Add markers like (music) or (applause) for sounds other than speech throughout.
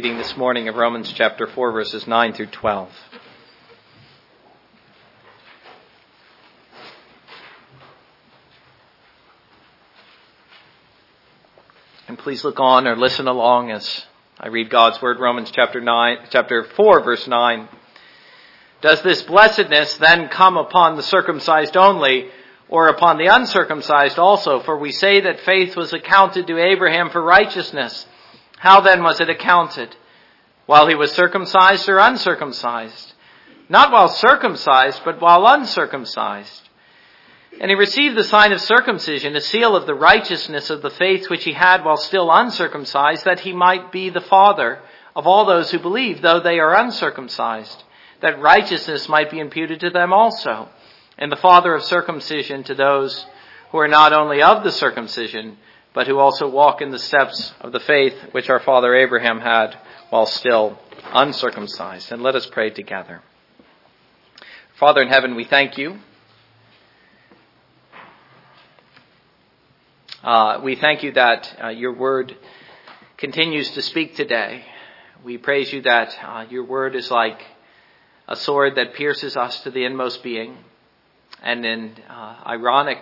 reading this morning of Romans chapter 4, verses 9 through 12. And please look on or listen along as I read God's word, Romans chapter 9, chapter 4, verse 9. Does this blessedness then come upon the circumcised only, or upon the uncircumcised also? For we say that faith was accounted to Abraham for righteousness. How then was it accounted? While he was circumcised or uncircumcised? Not while circumcised, but while uncircumcised. And he received the sign of circumcision, a seal of the righteousness of the faith which he had while still uncircumcised, that he might be the father of all those who believe, though they are uncircumcised, that righteousness might be imputed to them also, and the father of circumcision to those who are not only of the circumcision, but who also walk in the steps of the faith which our father Abraham had while still uncircumcised. And let us pray together. Father in heaven, we thank you. Uh, we thank you that uh, your word continues to speak today. We praise you that uh, your word is like a sword that pierces us to the inmost being. And in uh, ironic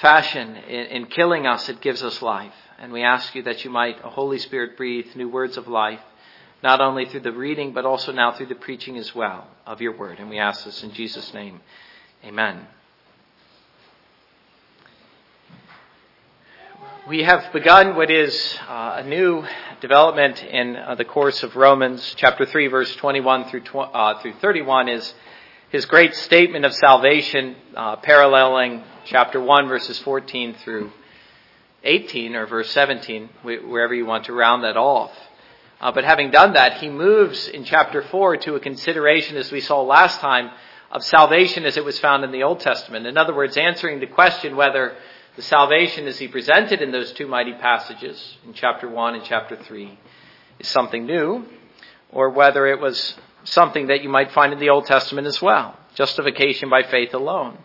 fashion in, in killing us, it gives us life. And we ask you that you might, Holy Spirit, breathe new words of life, not only through the reading, but also now through the preaching as well of your word. And we ask this in Jesus' name. Amen. We have begun what is uh, a new development in uh, the course of Romans, chapter 3, verse 21 through, tw- uh, through 31 is his great statement of salvation, uh, paralleling chapter 1, verses 14 through 18, or verse 17, wherever you want to round that off. Uh, but having done that, he moves in chapter 4 to a consideration, as we saw last time, of salvation as it was found in the Old Testament. In other words, answering the question whether the salvation as he presented in those two mighty passages, in chapter 1 and chapter 3, is something new, or whether it was something that you might find in the Old Testament as well. Justification by faith alone.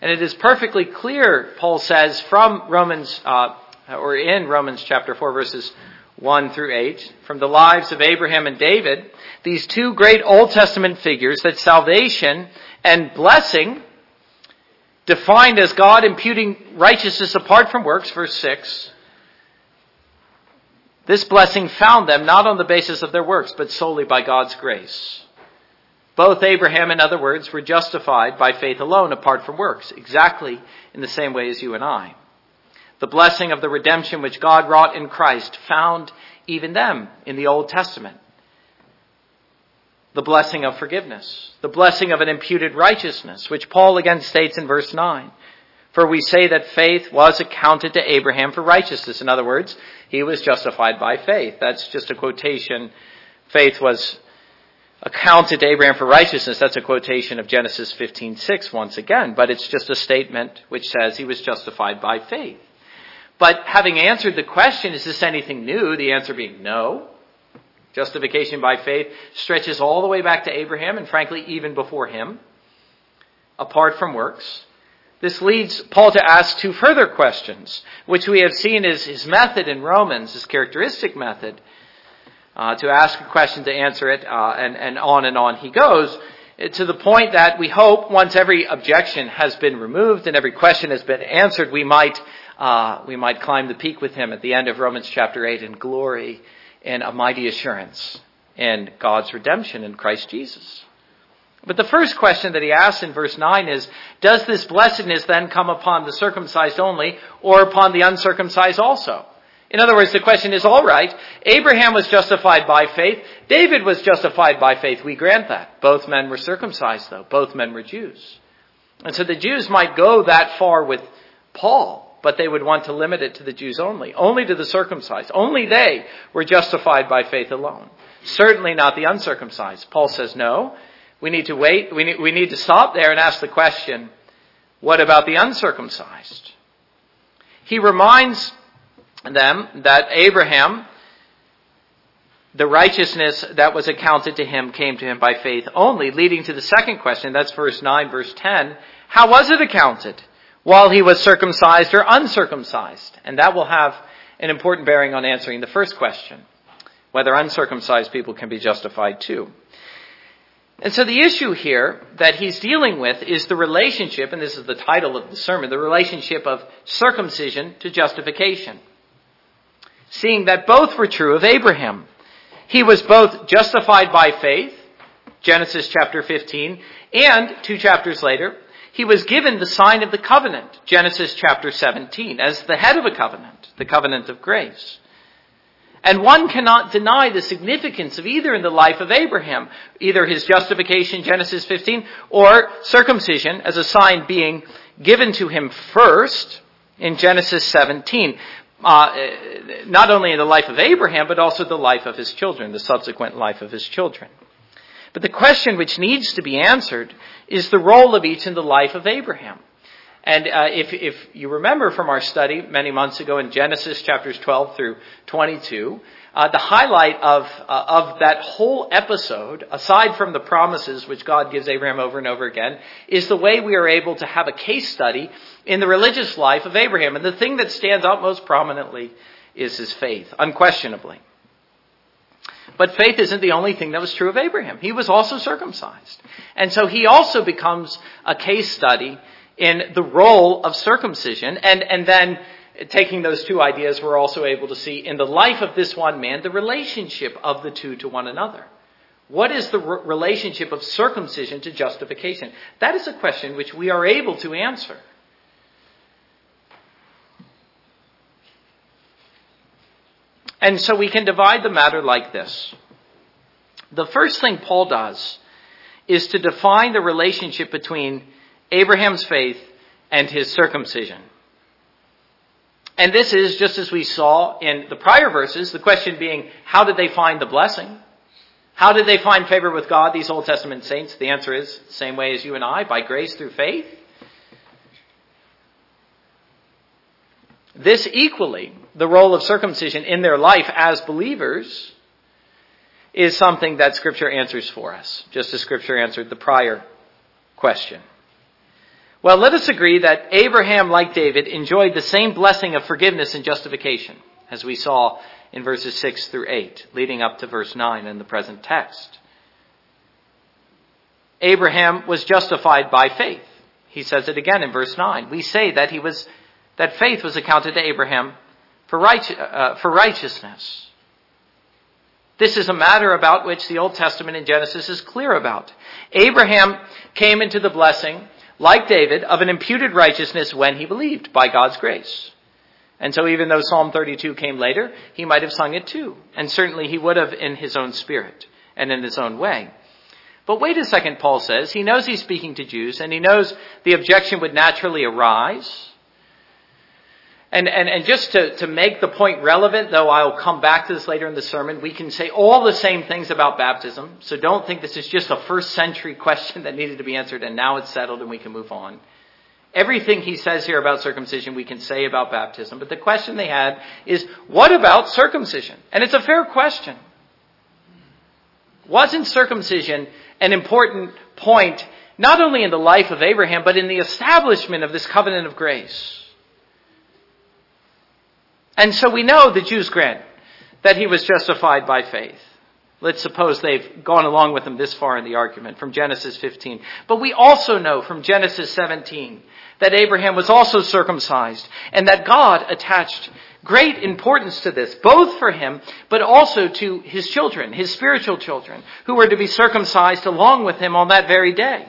And it is perfectly clear, Paul says, from Romans, uh, or in Romans chapter 4, verses 1 through 8, from the lives of Abraham and David, these two great Old Testament figures, that salvation and blessing, defined as God imputing righteousness apart from works, verse 6, this blessing found them not on the basis of their works, but solely by God's grace. Both Abraham, in other words, were justified by faith alone apart from works, exactly in the same way as you and I. The blessing of the redemption which God wrought in Christ found even them in the Old Testament. The blessing of forgiveness, the blessing of an imputed righteousness, which Paul again states in verse 9. For we say that faith was accounted to Abraham for righteousness. In other words, he was justified by faith. That's just a quotation. Faith was accounted to Abraham for righteousness. That's a quotation of Genesis 15:6 once again, but it's just a statement which says he was justified by faith. But having answered the question, is this anything new? The answer being no. Justification by faith stretches all the way back to Abraham and frankly even before him, apart from works. This leads Paul to ask two further questions, which we have seen is his method in Romans, his characteristic method uh, to ask a question, to answer it, uh, and, and on and on he goes, to the point that we hope once every objection has been removed and every question has been answered, we might, uh, we might climb the peak with him at the end of Romans chapter 8 in glory and a mighty assurance in God's redemption in Christ Jesus. But the first question that he asks in verse 9 is, does this blessedness then come upon the circumcised only or upon the uncircumcised also? In other words, the question is, all right, Abraham was justified by faith. David was justified by faith. We grant that. Both men were circumcised, though. Both men were Jews. And so the Jews might go that far with Paul, but they would want to limit it to the Jews only, only to the circumcised. Only they were justified by faith alone. Certainly not the uncircumcised. Paul says, no, we need to wait. We need, we need to stop there and ask the question, what about the uncircumcised? He reminds them that Abraham, the righteousness that was accounted to him came to him by faith only, leading to the second question. That's verse 9, verse 10. How was it accounted? While he was circumcised or uncircumcised? And that will have an important bearing on answering the first question. whether uncircumcised people can be justified too. And so the issue here that he's dealing with is the relationship, and this is the title of the sermon, the relationship of circumcision to justification. Seeing that both were true of Abraham. He was both justified by faith, Genesis chapter 15, and two chapters later, he was given the sign of the covenant, Genesis chapter 17, as the head of a covenant, the covenant of grace. And one cannot deny the significance of either in the life of Abraham, either his justification, Genesis 15, or circumcision as a sign being given to him first in Genesis 17. Uh, not only in the life of Abraham, but also the life of his children, the subsequent life of his children. But the question which needs to be answered is the role of each in the life of Abraham. And uh, if, if you remember from our study many months ago in Genesis chapters 12 through 22, uh, the highlight of, uh, of that whole episode, aside from the promises which God gives Abraham over and over again, is the way we are able to have a case study in the religious life of Abraham. And the thing that stands out most prominently is his faith, unquestionably. But faith isn't the only thing that was true of Abraham. He was also circumcised. And so he also becomes a case study in the role of circumcision. And, and then taking those two ideas, we're also able to see in the life of this one man the relationship of the two to one another. What is the re- relationship of circumcision to justification? That is a question which we are able to answer. And so we can divide the matter like this. The first thing Paul does is to define the relationship between Abraham's faith and his circumcision. And this is, just as we saw in the prior verses, the question being, how did they find the blessing? How did they find favor with God, these Old Testament saints? The answer is same way as you and I, by grace through faith. This equally, the role of circumcision in their life as believers, is something that Scripture answers for us, just as Scripture answered the prior question. Well, let us agree that Abraham, like David, enjoyed the same blessing of forgiveness and justification, as we saw in verses 6 through 8, leading up to verse 9 in the present text. Abraham was justified by faith. He says it again in verse 9. We say that he was, that faith was accounted to Abraham for, right, uh, for righteousness. This is a matter about which the Old Testament in Genesis is clear about. Abraham came into the blessing like David, of an imputed righteousness when he believed by God's grace. And so even though Psalm 32 came later, he might have sung it too. And certainly he would have in his own spirit and in his own way. But wait a second, Paul says. He knows he's speaking to Jews and he knows the objection would naturally arise. And, and, and just to, to make the point relevant, though I'll come back to this later in the sermon, we can say all the same things about baptism. So don't think this is just a first century (laughs) question that needed to be answered and now it's settled and we can move on. Everything he says here about circumcision we can say about baptism. But the question they had is, what about circumcision? And it's a fair question. Wasn't circumcision an important point not only in the life of Abraham, but in the establishment of this covenant of grace? And so we know the Jews grant that he was justified by faith. Let's suppose they've gone along with him this far in the argument from Genesis 15. But we also know from Genesis 17 that Abraham was also circumcised and that God attached great importance to this, both for him, but also to his children, his spiritual children, who were to be circumcised along with him on that very day.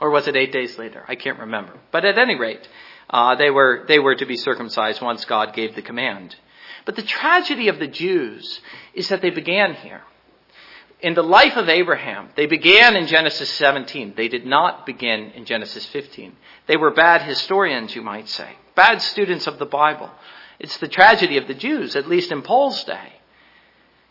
Or was it eight days later? I can't remember. But at any rate, uh, they, were, they were to be circumcised once God gave the command. But the tragedy of the Jews is that they began here. In the life of Abraham, they began in Genesis 17. They did not begin in Genesis 15. They were bad historians, you might say, bad students of the Bible. It's the tragedy of the Jews, at least in Paul's day,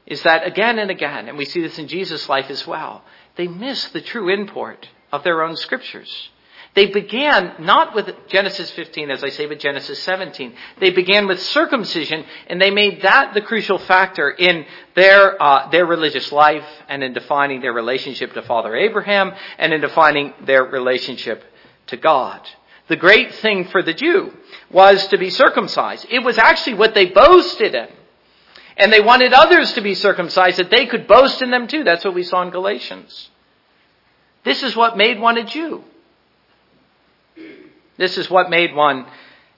is that again and again, and we see this in Jesus' life as well, they miss the true import of their own scriptures. They began not with Genesis 15, as I say, but Genesis 17. They began with circumcision, and they made that the crucial factor in their, uh, their religious life and in defining their relationship to Father Abraham and in defining their relationship to God. The great thing for the Jew was to be circumcised. It was actually what they boasted in. And they wanted others to be circumcised that they could boast in them too. That's what we saw in Galatians. This is what made one a Jew. This is what made one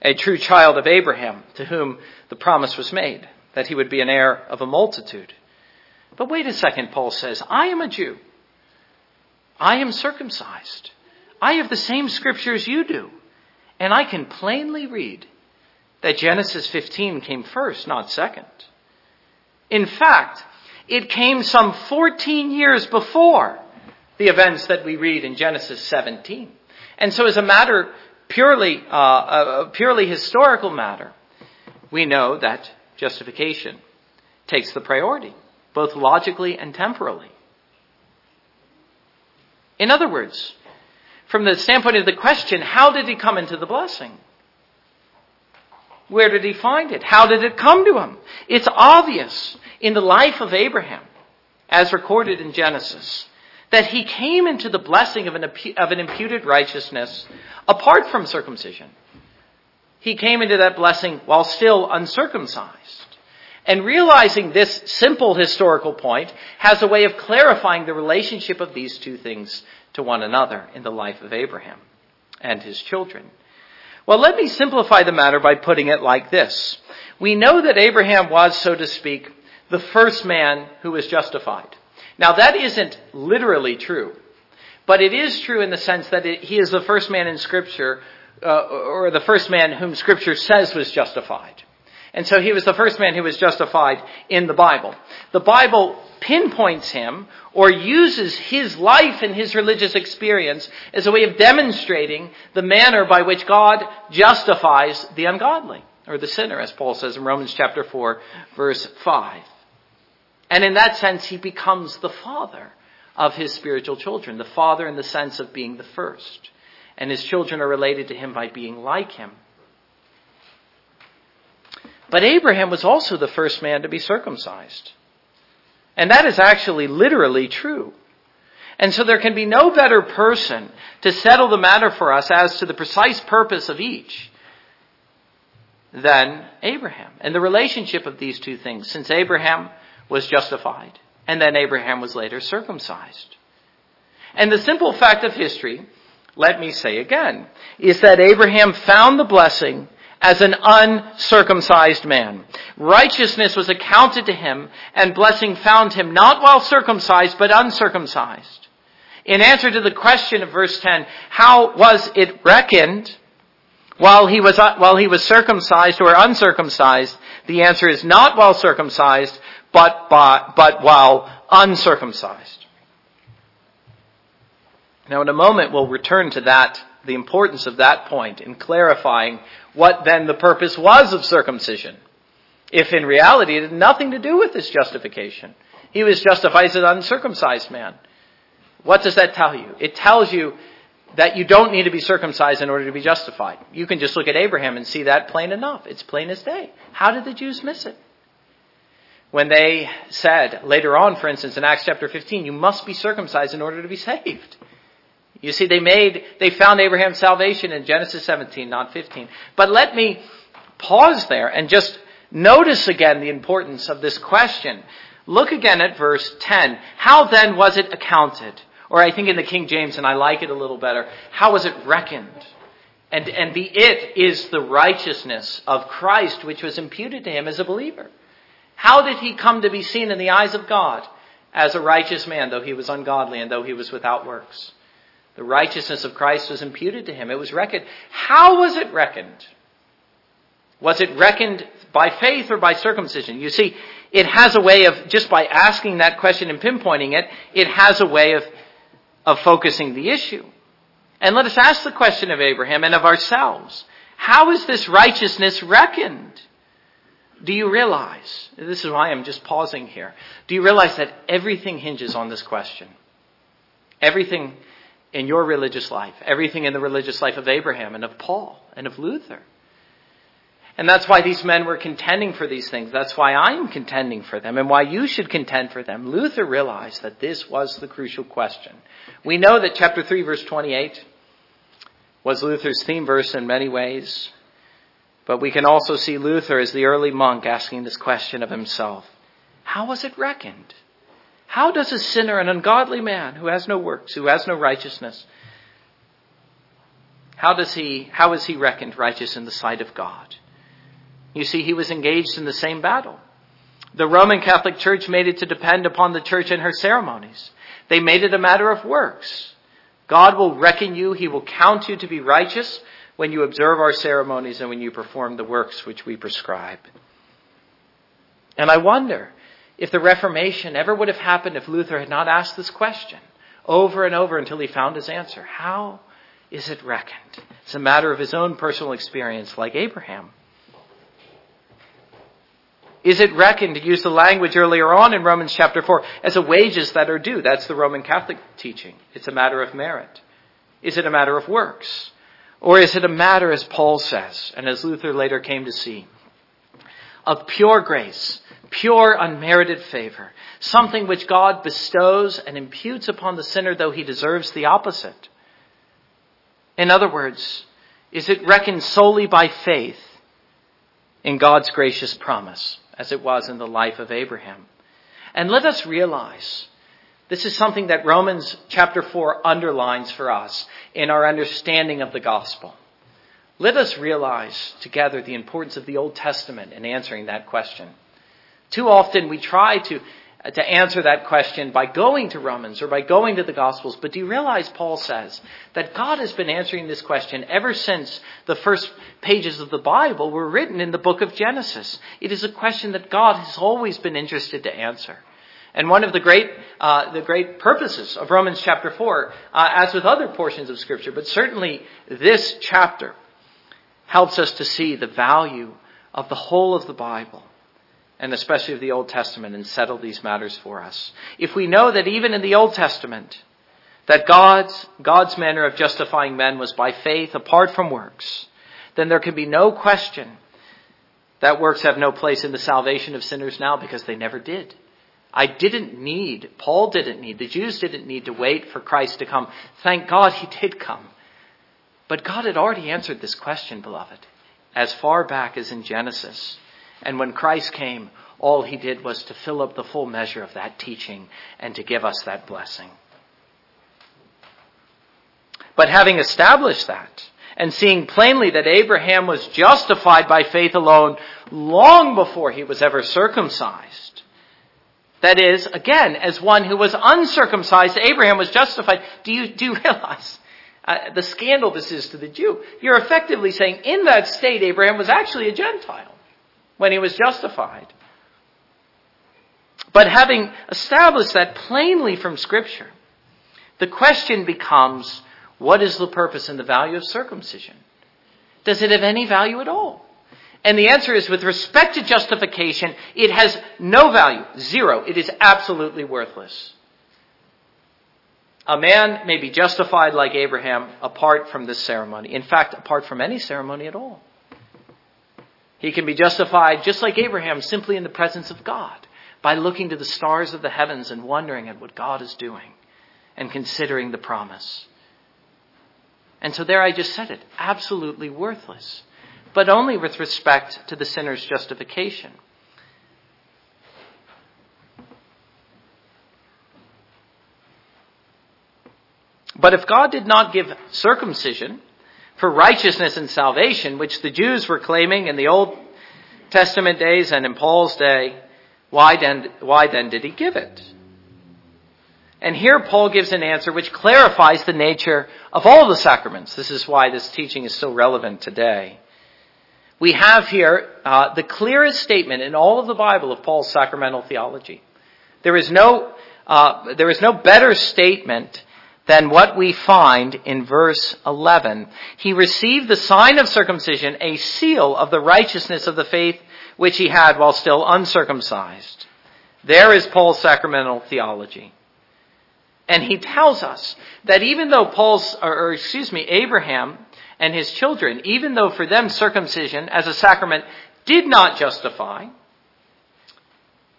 a true child of Abraham, to whom the promise was made, that he would be an heir of a multitude. But wait a second, Paul says, I am a Jew. I am circumcised. I have the same scriptures you do. And I can plainly read that Genesis 15 came first, not second. In fact, it came some 14 years before the events that we read in Genesis 17. And so as a matter purely, uh, a purely historical matter, we know that justification takes the priority, both logically and temporally. In other words, from the standpoint of the question, how did he come into the blessing? Where did he find it? How did it come to him? It's obvious in the life of Abraham, as recorded in Genesis, that he came into the blessing of an, of an imputed righteousness apart from circumcision. He came into that blessing while still uncircumcised. And realizing this simple historical point has a way of clarifying the relationship of these two things to one another in the life of Abraham and his children. Well, let me simplify the matter by putting it like this. We know that Abraham was, so to speak, the first man who was justified. Now that isn't literally true, but it is true in the sense that it, he is the first man in scripture, uh, or the first man whom scripture says was justified. And so he was the first man who was justified in the Bible. The Bible pinpoints him or uses his life and his religious experience as a way of demonstrating the manner by which God justifies the ungodly or the sinner, as Paul says in Romans chapter 4 verse 5. And in that sense, he becomes the father of his spiritual children, the father in the sense of being the first. And his children are related to him by being like him. But Abraham was also the first man to be circumcised. And that is actually literally true. And so there can be no better person to settle the matter for us as to the precise purpose of each than Abraham and the relationship of these two things. Since Abraham was justified, and then Abraham was later circumcised. And the simple fact of history, let me say again, is that Abraham found the blessing as an uncircumcised man. Righteousness was accounted to him, and blessing found him not while circumcised, but uncircumcised. In answer to the question of verse 10, how was it reckoned while he was, while he was circumcised or uncircumcised? The answer is not while circumcised, but, by, but while uncircumcised. Now, in a moment, we'll return to that, the importance of that point in clarifying what then the purpose was of circumcision. If in reality it had nothing to do with his justification. He was justified as an uncircumcised man. What does that tell you? It tells you that you don't need to be circumcised in order to be justified. You can just look at Abraham and see that plain enough. It's plain as day. How did the Jews miss it? When they said later on, for instance, in Acts chapter 15, you must be circumcised in order to be saved. You see, they made, they found Abraham's salvation in Genesis 17, not 15. But let me pause there and just notice again the importance of this question. Look again at verse 10. How then was it accounted? Or I think in the King James, and I like it a little better, how was it reckoned? And, and the it is the righteousness of Christ which was imputed to him as a believer. How did he come to be seen in the eyes of God as a righteous man, though he was ungodly and though he was without works? The righteousness of Christ was imputed to him. It was reckoned. How was it reckoned? Was it reckoned by faith or by circumcision? You see, it has a way of, just by asking that question and pinpointing it, it has a way of, of focusing the issue. And let us ask the question of Abraham and of ourselves. How is this righteousness reckoned? Do you realize, this is why I'm just pausing here, do you realize that everything hinges on this question? Everything in your religious life, everything in the religious life of Abraham and of Paul and of Luther. And that's why these men were contending for these things. That's why I'm contending for them and why you should contend for them. Luther realized that this was the crucial question. We know that chapter 3 verse 28 was Luther's theme verse in many ways. But we can also see Luther as the early monk asking this question of himself. How was it reckoned? How does a sinner, an ungodly man who has no works, who has no righteousness, how does he, how is he reckoned righteous in the sight of God? You see, he was engaged in the same battle. The Roman Catholic Church made it to depend upon the church and her ceremonies. They made it a matter of works. God will reckon you, He will count you to be righteous when you observe our ceremonies and when you perform the works which we prescribe. And I wonder if the Reformation ever would have happened if Luther had not asked this question over and over until he found his answer. How is it reckoned? It's a matter of his own personal experience, like Abraham. Is it reckoned, to use the language earlier on in Romans chapter 4, as a wages that are due? That's the Roman Catholic teaching. It's a matter of merit. Is it a matter of works? Or is it a matter, as Paul says, and as Luther later came to see, of pure grace, pure unmerited favor, something which God bestows and imputes upon the sinner though he deserves the opposite? In other words, is it reckoned solely by faith in God's gracious promise? as it was in the life of Abraham. And let us realize this is something that Romans chapter 4 underlines for us in our understanding of the gospel. Let us realize together the importance of the Old Testament in answering that question. Too often we try to to answer that question by going to Romans or by going to the Gospels. But do you realize Paul says that God has been answering this question ever since the first pages of the Bible were written in the book of Genesis? It is a question that God has always been interested to answer. And one of the great, uh, the great purposes of Romans chapter 4, uh, as with other portions of Scripture, but certainly this chapter, helps us to see the value of the whole of the Bible and especially of the Old Testament and settle these matters for us. If we know that even in the Old Testament, that God's, God's manner of justifying men was by faith apart from works, then there can be no question that works have no place in the salvation of sinners now because they never did. I didn't need, Paul didn't need, the Jews didn't need to wait for Christ to come. Thank God he did come. But God had already answered this question, beloved, as far back as in Genesis. And when Christ came, all he did was to fill up the full measure of that teaching and to give us that blessing. But having established that, and seeing plainly that Abraham was justified by faith alone long before he was ever circumcised. That is, again, as one who was uncircumcised, Abraham was justified. Do you, do you (laughs) realize uh, the scandal this is to the Jew? You're effectively saying in that state, Abraham was actually a Gentile when he was justified. But having established that plainly from Scripture, the question becomes what is the purpose and the value of circumcision? Does it have any value at all? And the answer is with respect to justification, it has no value. Zero. It is absolutely worthless. A man may be justified like Abraham apart from this ceremony. In fact, apart from any ceremony at all. He can be justified just like Abraham, simply in the presence of God, by looking to the stars of the heavens and wondering at what God is doing and considering the promise. And so there I just said it absolutely worthless, but only with respect to the sinner's justification. But if God did not give circumcision, for righteousness and salvation, which the Jews were claiming in the Old Testament days and in Paul's day, why then, why then did he give it? And here Paul gives an answer which clarifies the nature of all the sacraments. This is why this teaching is so relevant today. We have here uh, the clearest statement in all of the Bible of Paul's sacramental theology. There is no, uh, there is no better statement than what we find in verse 11. He received the sign of circumcision, a seal of the righteousness of the faith which he had while still uncircumcised. There is Paul's sacramental theology. And he tells us that even though Paul's, or, excuse me, Abraham and his children, even though for them circumcision as a sacrament did not justify,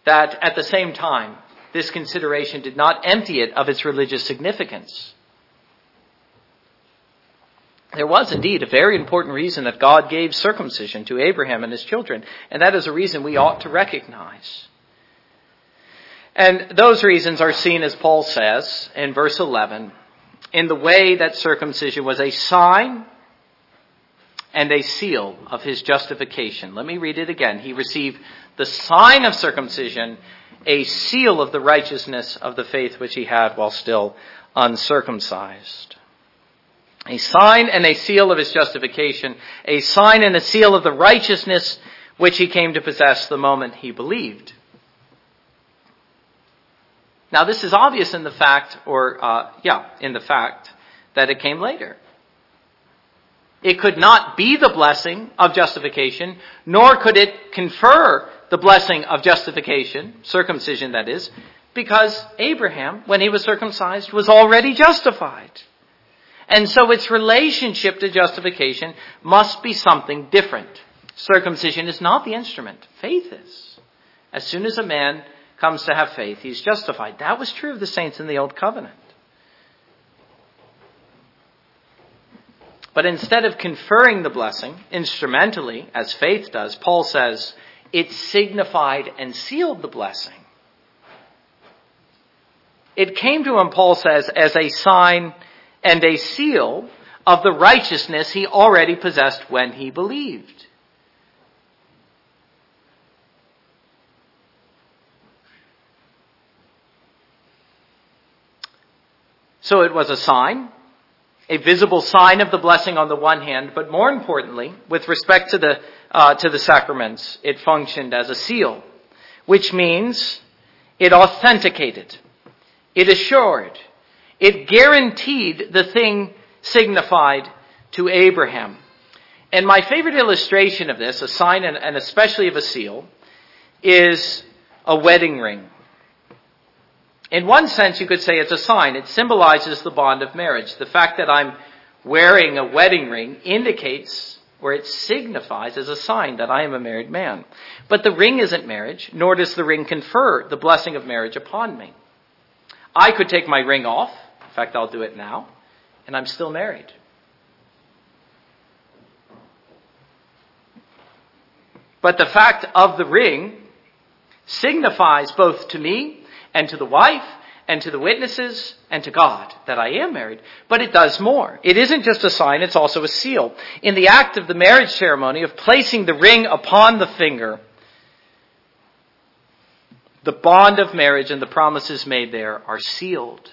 that at the same time this consideration did not empty it of its religious significance. there was indeed a very important reason that God gave circumcision to Abraham and his children, and that is a reason we ought to recognize. And those reasons are seen, as Paul says in verse 11, in the way that circumcision was a sign and a seal of his justification. Let me read it again. He received the sign of circumcision, a seal of the righteousness of the faith which he had while still uncircumcised. A sign and a seal of his justification, a sign and a seal of the righteousness which he came to possess the moment he believed. Now, this is obvious in the fact, or, uh, yeah, in the fact that it came later. It could not be the blessing of justification, nor could it confer the blessing of justification, circumcision that is, because Abraham, when he was circumcised, was already justified. And so its relationship to justification must be something different. Circumcision is not the instrument. Faith is. As soon as a man comes to have faith, he's justified. That was true of the saints in the Old Covenant. But instead of conferring the blessing instrumentally, as faith does, Paul says, it signified and sealed the blessing. It came to him, Paul says, as a sign and a seal of the righteousness he already possessed when he believed. So it was a sign, a visible sign of the blessing on the one hand, but more importantly, with respect to the, uh, to the sacraments, it functioned as a seal, which means it authenticated, it assured, it guaranteed the thing signified to Abraham. And my favorite illustration of this, a sign and, and especially of a seal, is a wedding ring. In one sense, you could say it's a sign. It symbolizes the bond of marriage. The fact that I'm wearing a wedding ring indicates or it signifies as a sign that I am a married man. But the ring isn't marriage, nor does the ring confer the blessing of marriage upon me. I could take my ring off in fact, I'll do it now. And I'm still married. But the fact of the ring signifies both to me and to the wife and to the witnesses and to God that I am married. But it does more. It isn't just a sign, it's also a seal. In the act of the marriage ceremony of placing the ring upon the finger, the bond of marriage and the promises made there are sealed.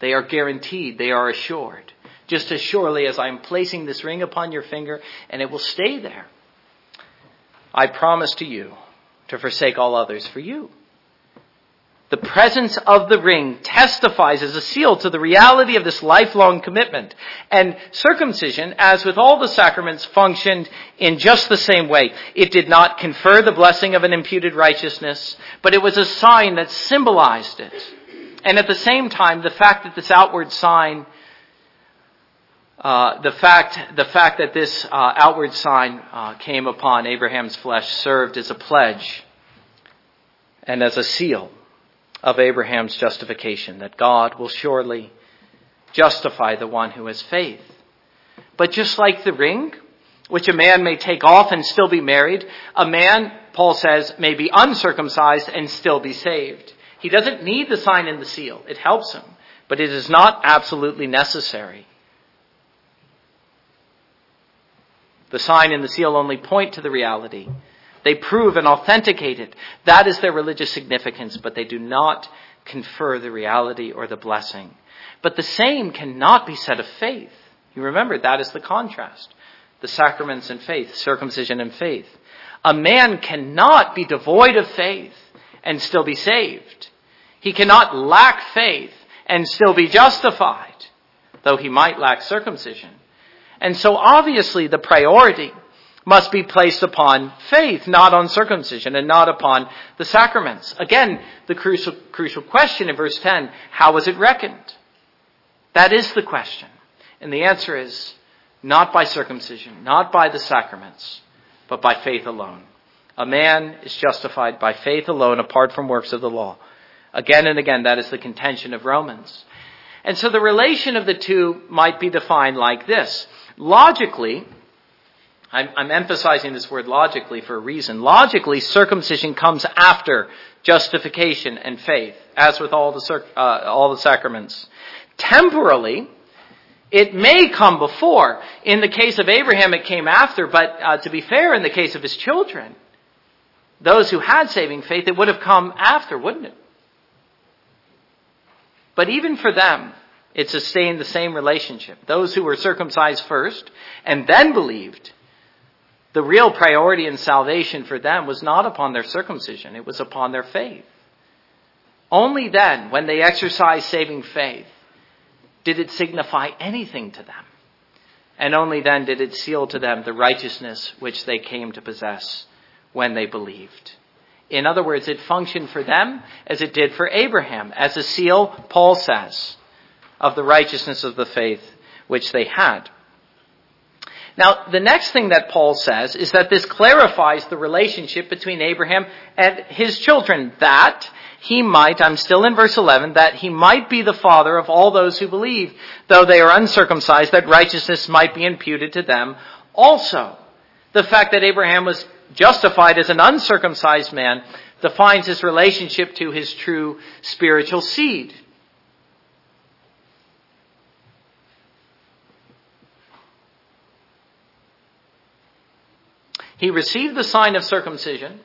They are guaranteed. They are assured. Just as surely as I'm placing this ring upon your finger and it will stay there. I promise to you to forsake all others for you. The presence of the ring testifies as a seal to the reality of this lifelong commitment. And circumcision, as with all the sacraments, functioned in just the same way. It did not confer the blessing of an imputed righteousness, but it was a sign that symbolized it. And at the same time, the fact that this outward sign, uh, the fact, the fact that this uh, outward sign uh, came upon Abraham's flesh served as a pledge and as a seal of Abraham's justification, that God will surely justify the one who has faith. But just like the ring, which a man may take off and still be married, a man, Paul says, may be uncircumcised and still be saved. He doesn't need the sign and the seal. It helps him, but it is not absolutely necessary. The sign and the seal only point to the reality. They prove and authenticate it. That is their religious significance, but they do not confer the reality or the blessing. But the same cannot be said of faith. You remember, that is the contrast. The sacraments and faith, circumcision and faith. A man cannot be devoid of faith and still be saved. He cannot lack faith and still be justified, though he might lack circumcision. And so obviously the priority must be placed upon faith, not on circumcision, and not upon the sacraments. Again, the crucial, crucial question in verse 10, how was it reckoned? That is the question. And the answer is not by circumcision, not by the sacraments, but by faith alone. A man is justified by faith alone apart from works of the law. Again and again, that is the contention of Romans. And so the relation of the two might be defined like this. Logically, I'm, I'm, emphasizing this word logically for a reason. Logically, circumcision comes after justification and faith, as with all the, uh, all the sacraments. Temporally, it may come before. In the case of Abraham, it came after, but uh, to be fair, in the case of his children, those who had saving faith, it would have come after, wouldn't it? But even for them, it sustained the same relationship. Those who were circumcised first and then believed, the real priority in salvation for them was not upon their circumcision, it was upon their faith. Only then, when they exercised saving faith, did it signify anything to them. And only then did it seal to them the righteousness which they came to possess when they believed. In other words, it functioned for them as it did for Abraham, as a seal, Paul says, of the righteousness of the faith which they had. Now, the next thing that Paul says is that this clarifies the relationship between Abraham and his children, that he might, I'm still in verse 11, that he might be the father of all those who believe, though they are uncircumcised, that righteousness might be imputed to them also. The fact that Abraham was justified as an uncircumcised man defines his relationship to his true spiritual seed. He received the sign of circumcision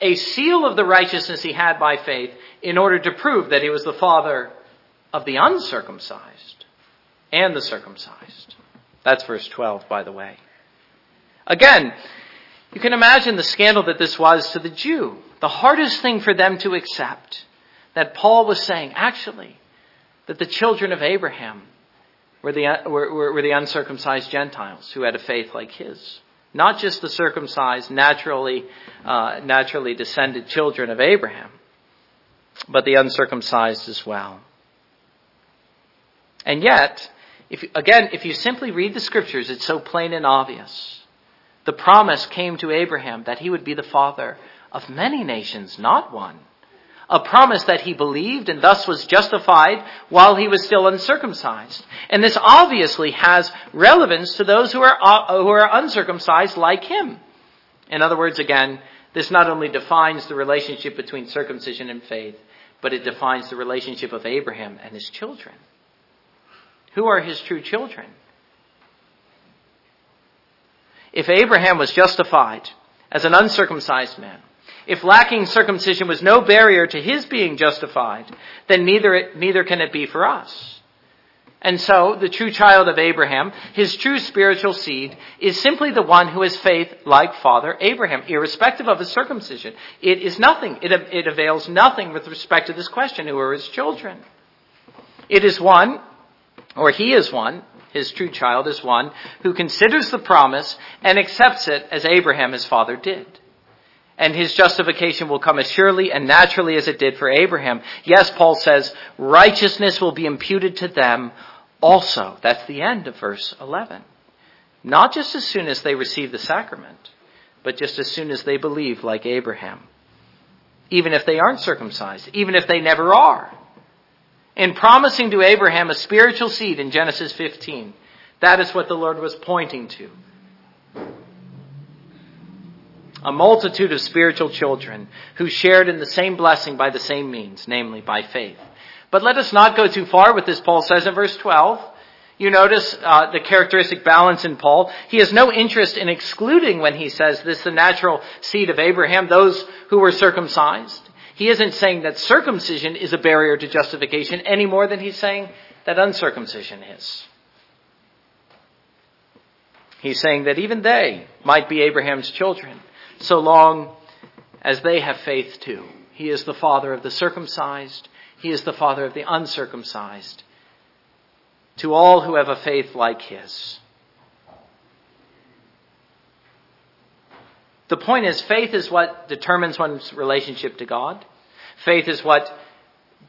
a seal of the righteousness he had by faith in order to prove that he was the father of the uncircumcised and the circumcised. That's verse 12, by the way. Again, you can imagine the scandal that this was to the Jew. The hardest thing for them to accept that Paul was saying, actually, that the children of Abraham were the, were, were the uncircumcised Gentiles who had a faith like his. Not just the circumcised, naturally, uh, naturally descended children of Abraham, but the uncircumcised as well. And yet, if, again, if you simply read the scriptures, it's so plain and obvious. The promise came to Abraham that he would be the father of many nations, not one a promise that he believed and thus was justified while he was still uncircumcised. And this obviously has relevance to those who are, uh, who are uncircumcised like him. In other words, again, this not only defines the relationship between circumcision and faith, but it defines the relationship of Abraham and his children. Who are his true children? If Abraham was justified as an uncircumcised man, if lacking circumcision was no barrier to his being justified, then neither, neither can it be for us. And so, the true child of Abraham, his true spiritual seed, is simply the one who has faith like Father Abraham, irrespective of his circumcision. It is nothing. It, it avails nothing with respect to this question who are his children. It is one, or he is one, his true child is one, who considers the promise and accepts it as Abraham, his father, did and his justification will come as surely and naturally as it did for Abraham. Yes, Paul says, righteousness will be imputed to them also. That's the end of verse 11. Not just as soon as they receive the sacrament, but just as soon as they believe like Abraham. Even if they aren't circumcised, even if they never are. In promising to Abraham a spiritual seed in Genesis 15, that is what the Lord was pointing to a multitude of spiritual children who shared in the same blessing by the same means, namely by faith. But let us not go too far with this, Paul says in verse 12. You notice uh, the characteristic balance in Paul. He has no interest in excluding when he says this, the natural seed of Abraham, those who were circumcised. He isn't saying that circumcision is a barrier to justification any more than he's saying that uncircumcision is. He's saying that even they might be Abraham's children so long as they have faith too. He is the father of the circumcised. He is the father of the uncircumcised. To all who have a faith like his. The point is, faith is what determines one's relationship to God. Faith is what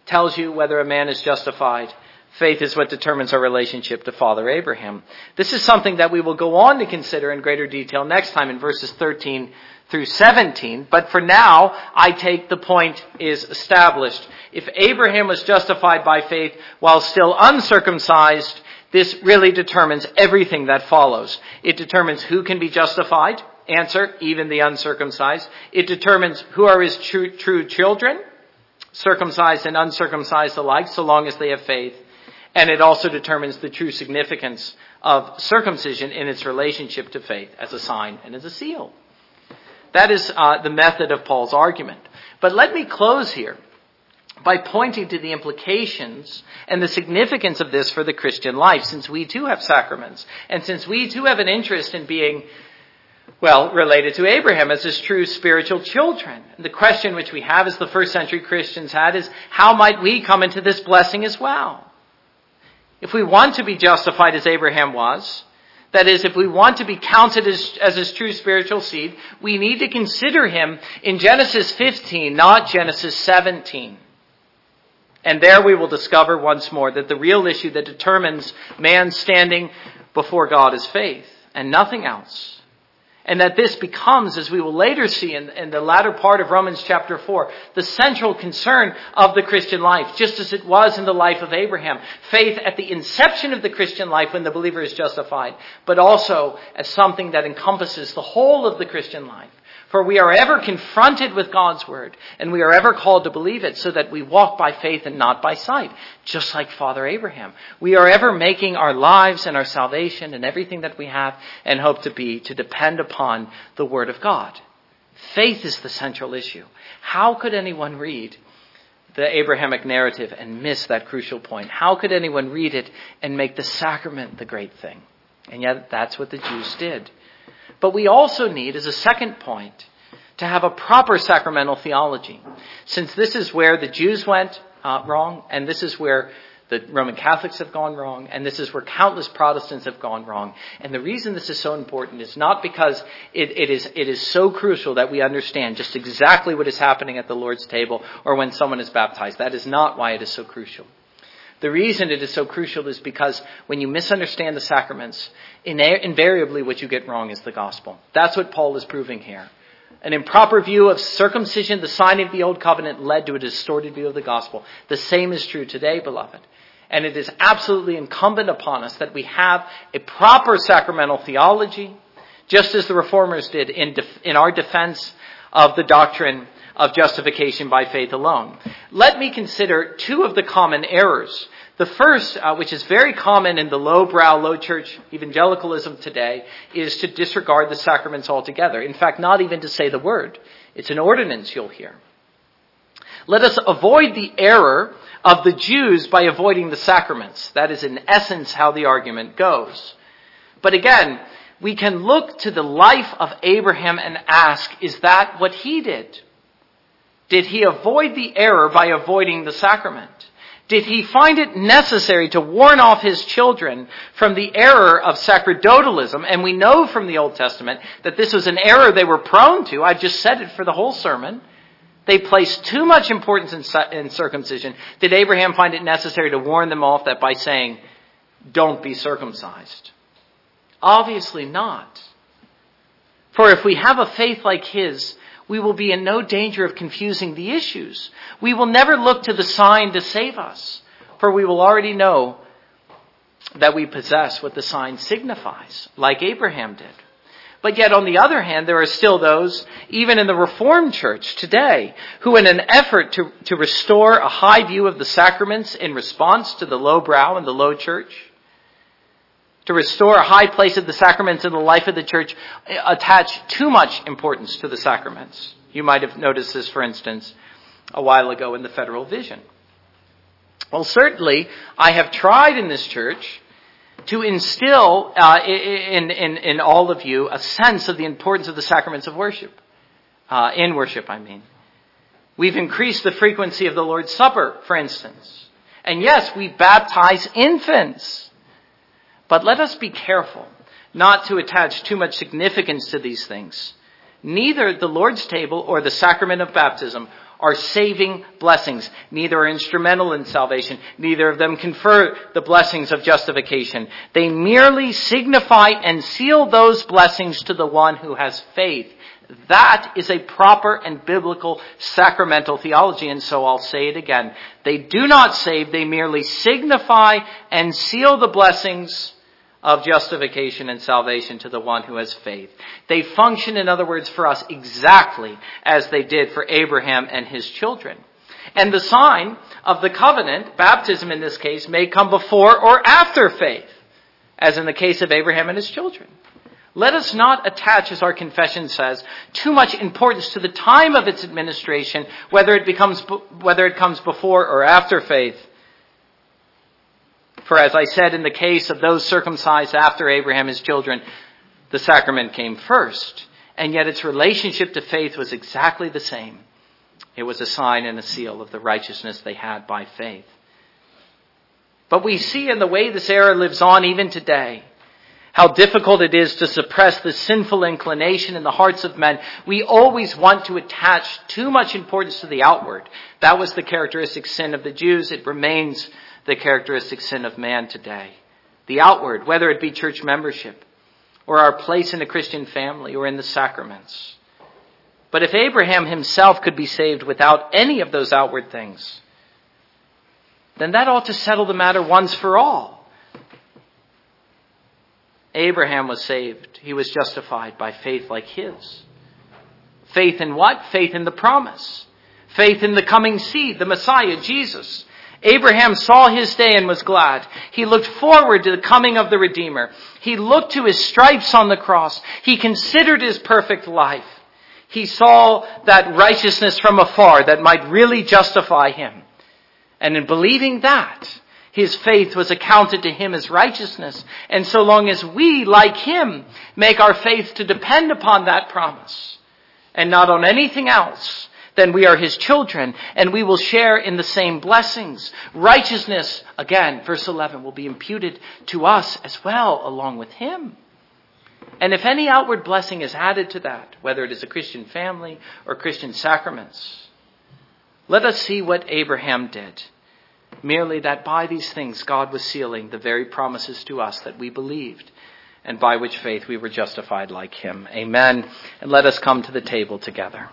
tells you whether a man is justified. Faith is what determines our relationship to Father Abraham. This is something that we will go on to consider in greater detail next time in verses 13 through 17. But for now, I take the point is established. If Abraham was justified by faith while still uncircumcised, this really determines everything that follows. It determines who can be justified. Answer, even the uncircumcised. It determines who are his true, true children, circumcised and uncircumcised alike, so long as they have faith. And it also determines the true significance of circumcision in its relationship to faith as a sign and as a seal. That is uh, the method of Paul's argument. But let me close here by pointing to the implications and the significance of this for the Christian life, since we too have sacraments, and since we too have an interest in being, well, related to Abraham as his true spiritual children. The question which we have, as the first century Christians had, is how might we come into this blessing as well? If we want to be justified as Abraham was, that is, if we want to be counted as, as, his true spiritual seed, we need to consider him in Genesis 15, not Genesis 17. And there we will discover once more that the real issue that determines man's standing before God is faith and nothing else. And that this becomes, as we will later see in, in, the latter part of Romans chapter 4, the central concern of the Christian life, just as it was in the life of Abraham. Faith at the inception of the Christian life when the believer is justified, but also as something that encompasses the whole of the Christian life. For we are ever confronted with God's word, and we are ever called to believe it so that we walk by faith and not by sight, just like Father Abraham. We are ever making our lives and our salvation and everything that we have and hope to be to depend upon the word of God. Faith is the central issue. How could anyone read the Abrahamic narrative and miss that crucial point? How could anyone read it and make the sacrament the great thing? And yet that's what the Jews did. But we also need, as a second point, to have a proper sacramental theology. Since this is where the Jews went uh, wrong, and this is where the Roman Catholics have gone wrong, and this is where countless Protestants have gone wrong. And the reason this is so important is not because it, it, is, it is so crucial that we understand just exactly what is happening at the Lord's table or when someone is baptized. That is not why it is so crucial. The reason it is so crucial is because when you misunderstand the sacraments, invariably what you get wrong is the gospel. That's what Paul is proving here. An improper view of circumcision, the sign of the old covenant, led to a distorted view of the gospel. The same is true today, beloved. And it is absolutely incumbent upon us that we have a proper sacramental theology, just as the reformers did in, def- in our defense of the doctrine of justification by faith alone. Let me consider two of the common errors. The first, uh, which is very common in the lowbrow, low church evangelicalism today, is to disregard the sacraments altogether. In fact, not even to say the word. It's an ordinance you'll hear. Let us avoid the error of the Jews by avoiding the sacraments. That is, in essence, how the argument goes. But again, we can look to the life of Abraham and ask, is that what he did? Did he avoid the error by avoiding the sacrament? Did he find it necessary to warn off his children from the error of sacerdotalism? And we know from the Old Testament that this was an error they were prone to. I've just said it for the whole sermon. They placed too much importance in, circumcision. Did Abraham find it necessary to warn them off that by saying, don't be circumcised? Obviously not. For if we have a faith like his, we will be in no danger of confusing the issues. We will never look to the sign to save us, for we will already know that we possess what the sign signifies, like Abraham did. But yet, on the other hand, there are still those, even in the Reformed Church today, who, in an effort to, to restore a high view of the sacraments in response to the low brow and the low church, to restore a high place of the sacraments in the life of the church attach too much importance to the sacraments. You might have noticed this, for instance, a while ago in the federal vision. Well, certainly, I have tried in this church to instill uh, in, in, in all of you a sense of the importance of the sacraments of worship. Uh, in worship, I mean. We've increased the frequency of the Lord's Supper, for instance. And yes, we baptize infants. But let us be careful not to attach too much significance to these things. Neither the Lord's table or the sacrament of baptism are saving blessings. Neither are instrumental in salvation. Neither of them confer the blessings of justification. They merely signify and seal those blessings to the one who has faith. That is a proper and biblical sacramental theology, and so I'll say it again. They do not save, they merely signify and seal the blessings of justification and salvation to the one who has faith. They function, in other words, for us exactly as they did for Abraham and his children. And the sign of the covenant, baptism in this case, may come before or after faith, as in the case of Abraham and his children. Let us not attach, as our confession says, too much importance to the time of its administration, whether it becomes, whether it comes before or after faith. For as I said, in the case of those circumcised after Abraham, his children, the sacrament came first. And yet its relationship to faith was exactly the same. It was a sign and a seal of the righteousness they had by faith. But we see in the way this error lives on even today, how difficult it is to suppress the sinful inclination in the hearts of men. We always want to attach too much importance to the outward. That was the characteristic sin of the Jews. It remains the characteristic sin of man today. The outward, whether it be church membership, or our place in the Christian family, or in the sacraments. But if Abraham himself could be saved without any of those outward things, then that ought to settle the matter once for all. Abraham was saved. He was justified by faith like his. Faith in what? Faith in the promise. Faith in the coming seed, the Messiah, Jesus. Abraham saw his day and was glad. He looked forward to the coming of the Redeemer. He looked to his stripes on the cross. He considered his perfect life. He saw that righteousness from afar that might really justify him. And in believing that, his faith was accounted to him as righteousness. And so long as we, like him, make our faith to depend upon that promise and not on anything else, then we are his children and we will share in the same blessings. Righteousness, again, verse 11, will be imputed to us as well along with him. And if any outward blessing is added to that, whether it is a Christian family or Christian sacraments, let us see what Abraham did. Merely that by these things God was sealing the very promises to us that we believed and by which faith we were justified like him. Amen. And let us come to the table together.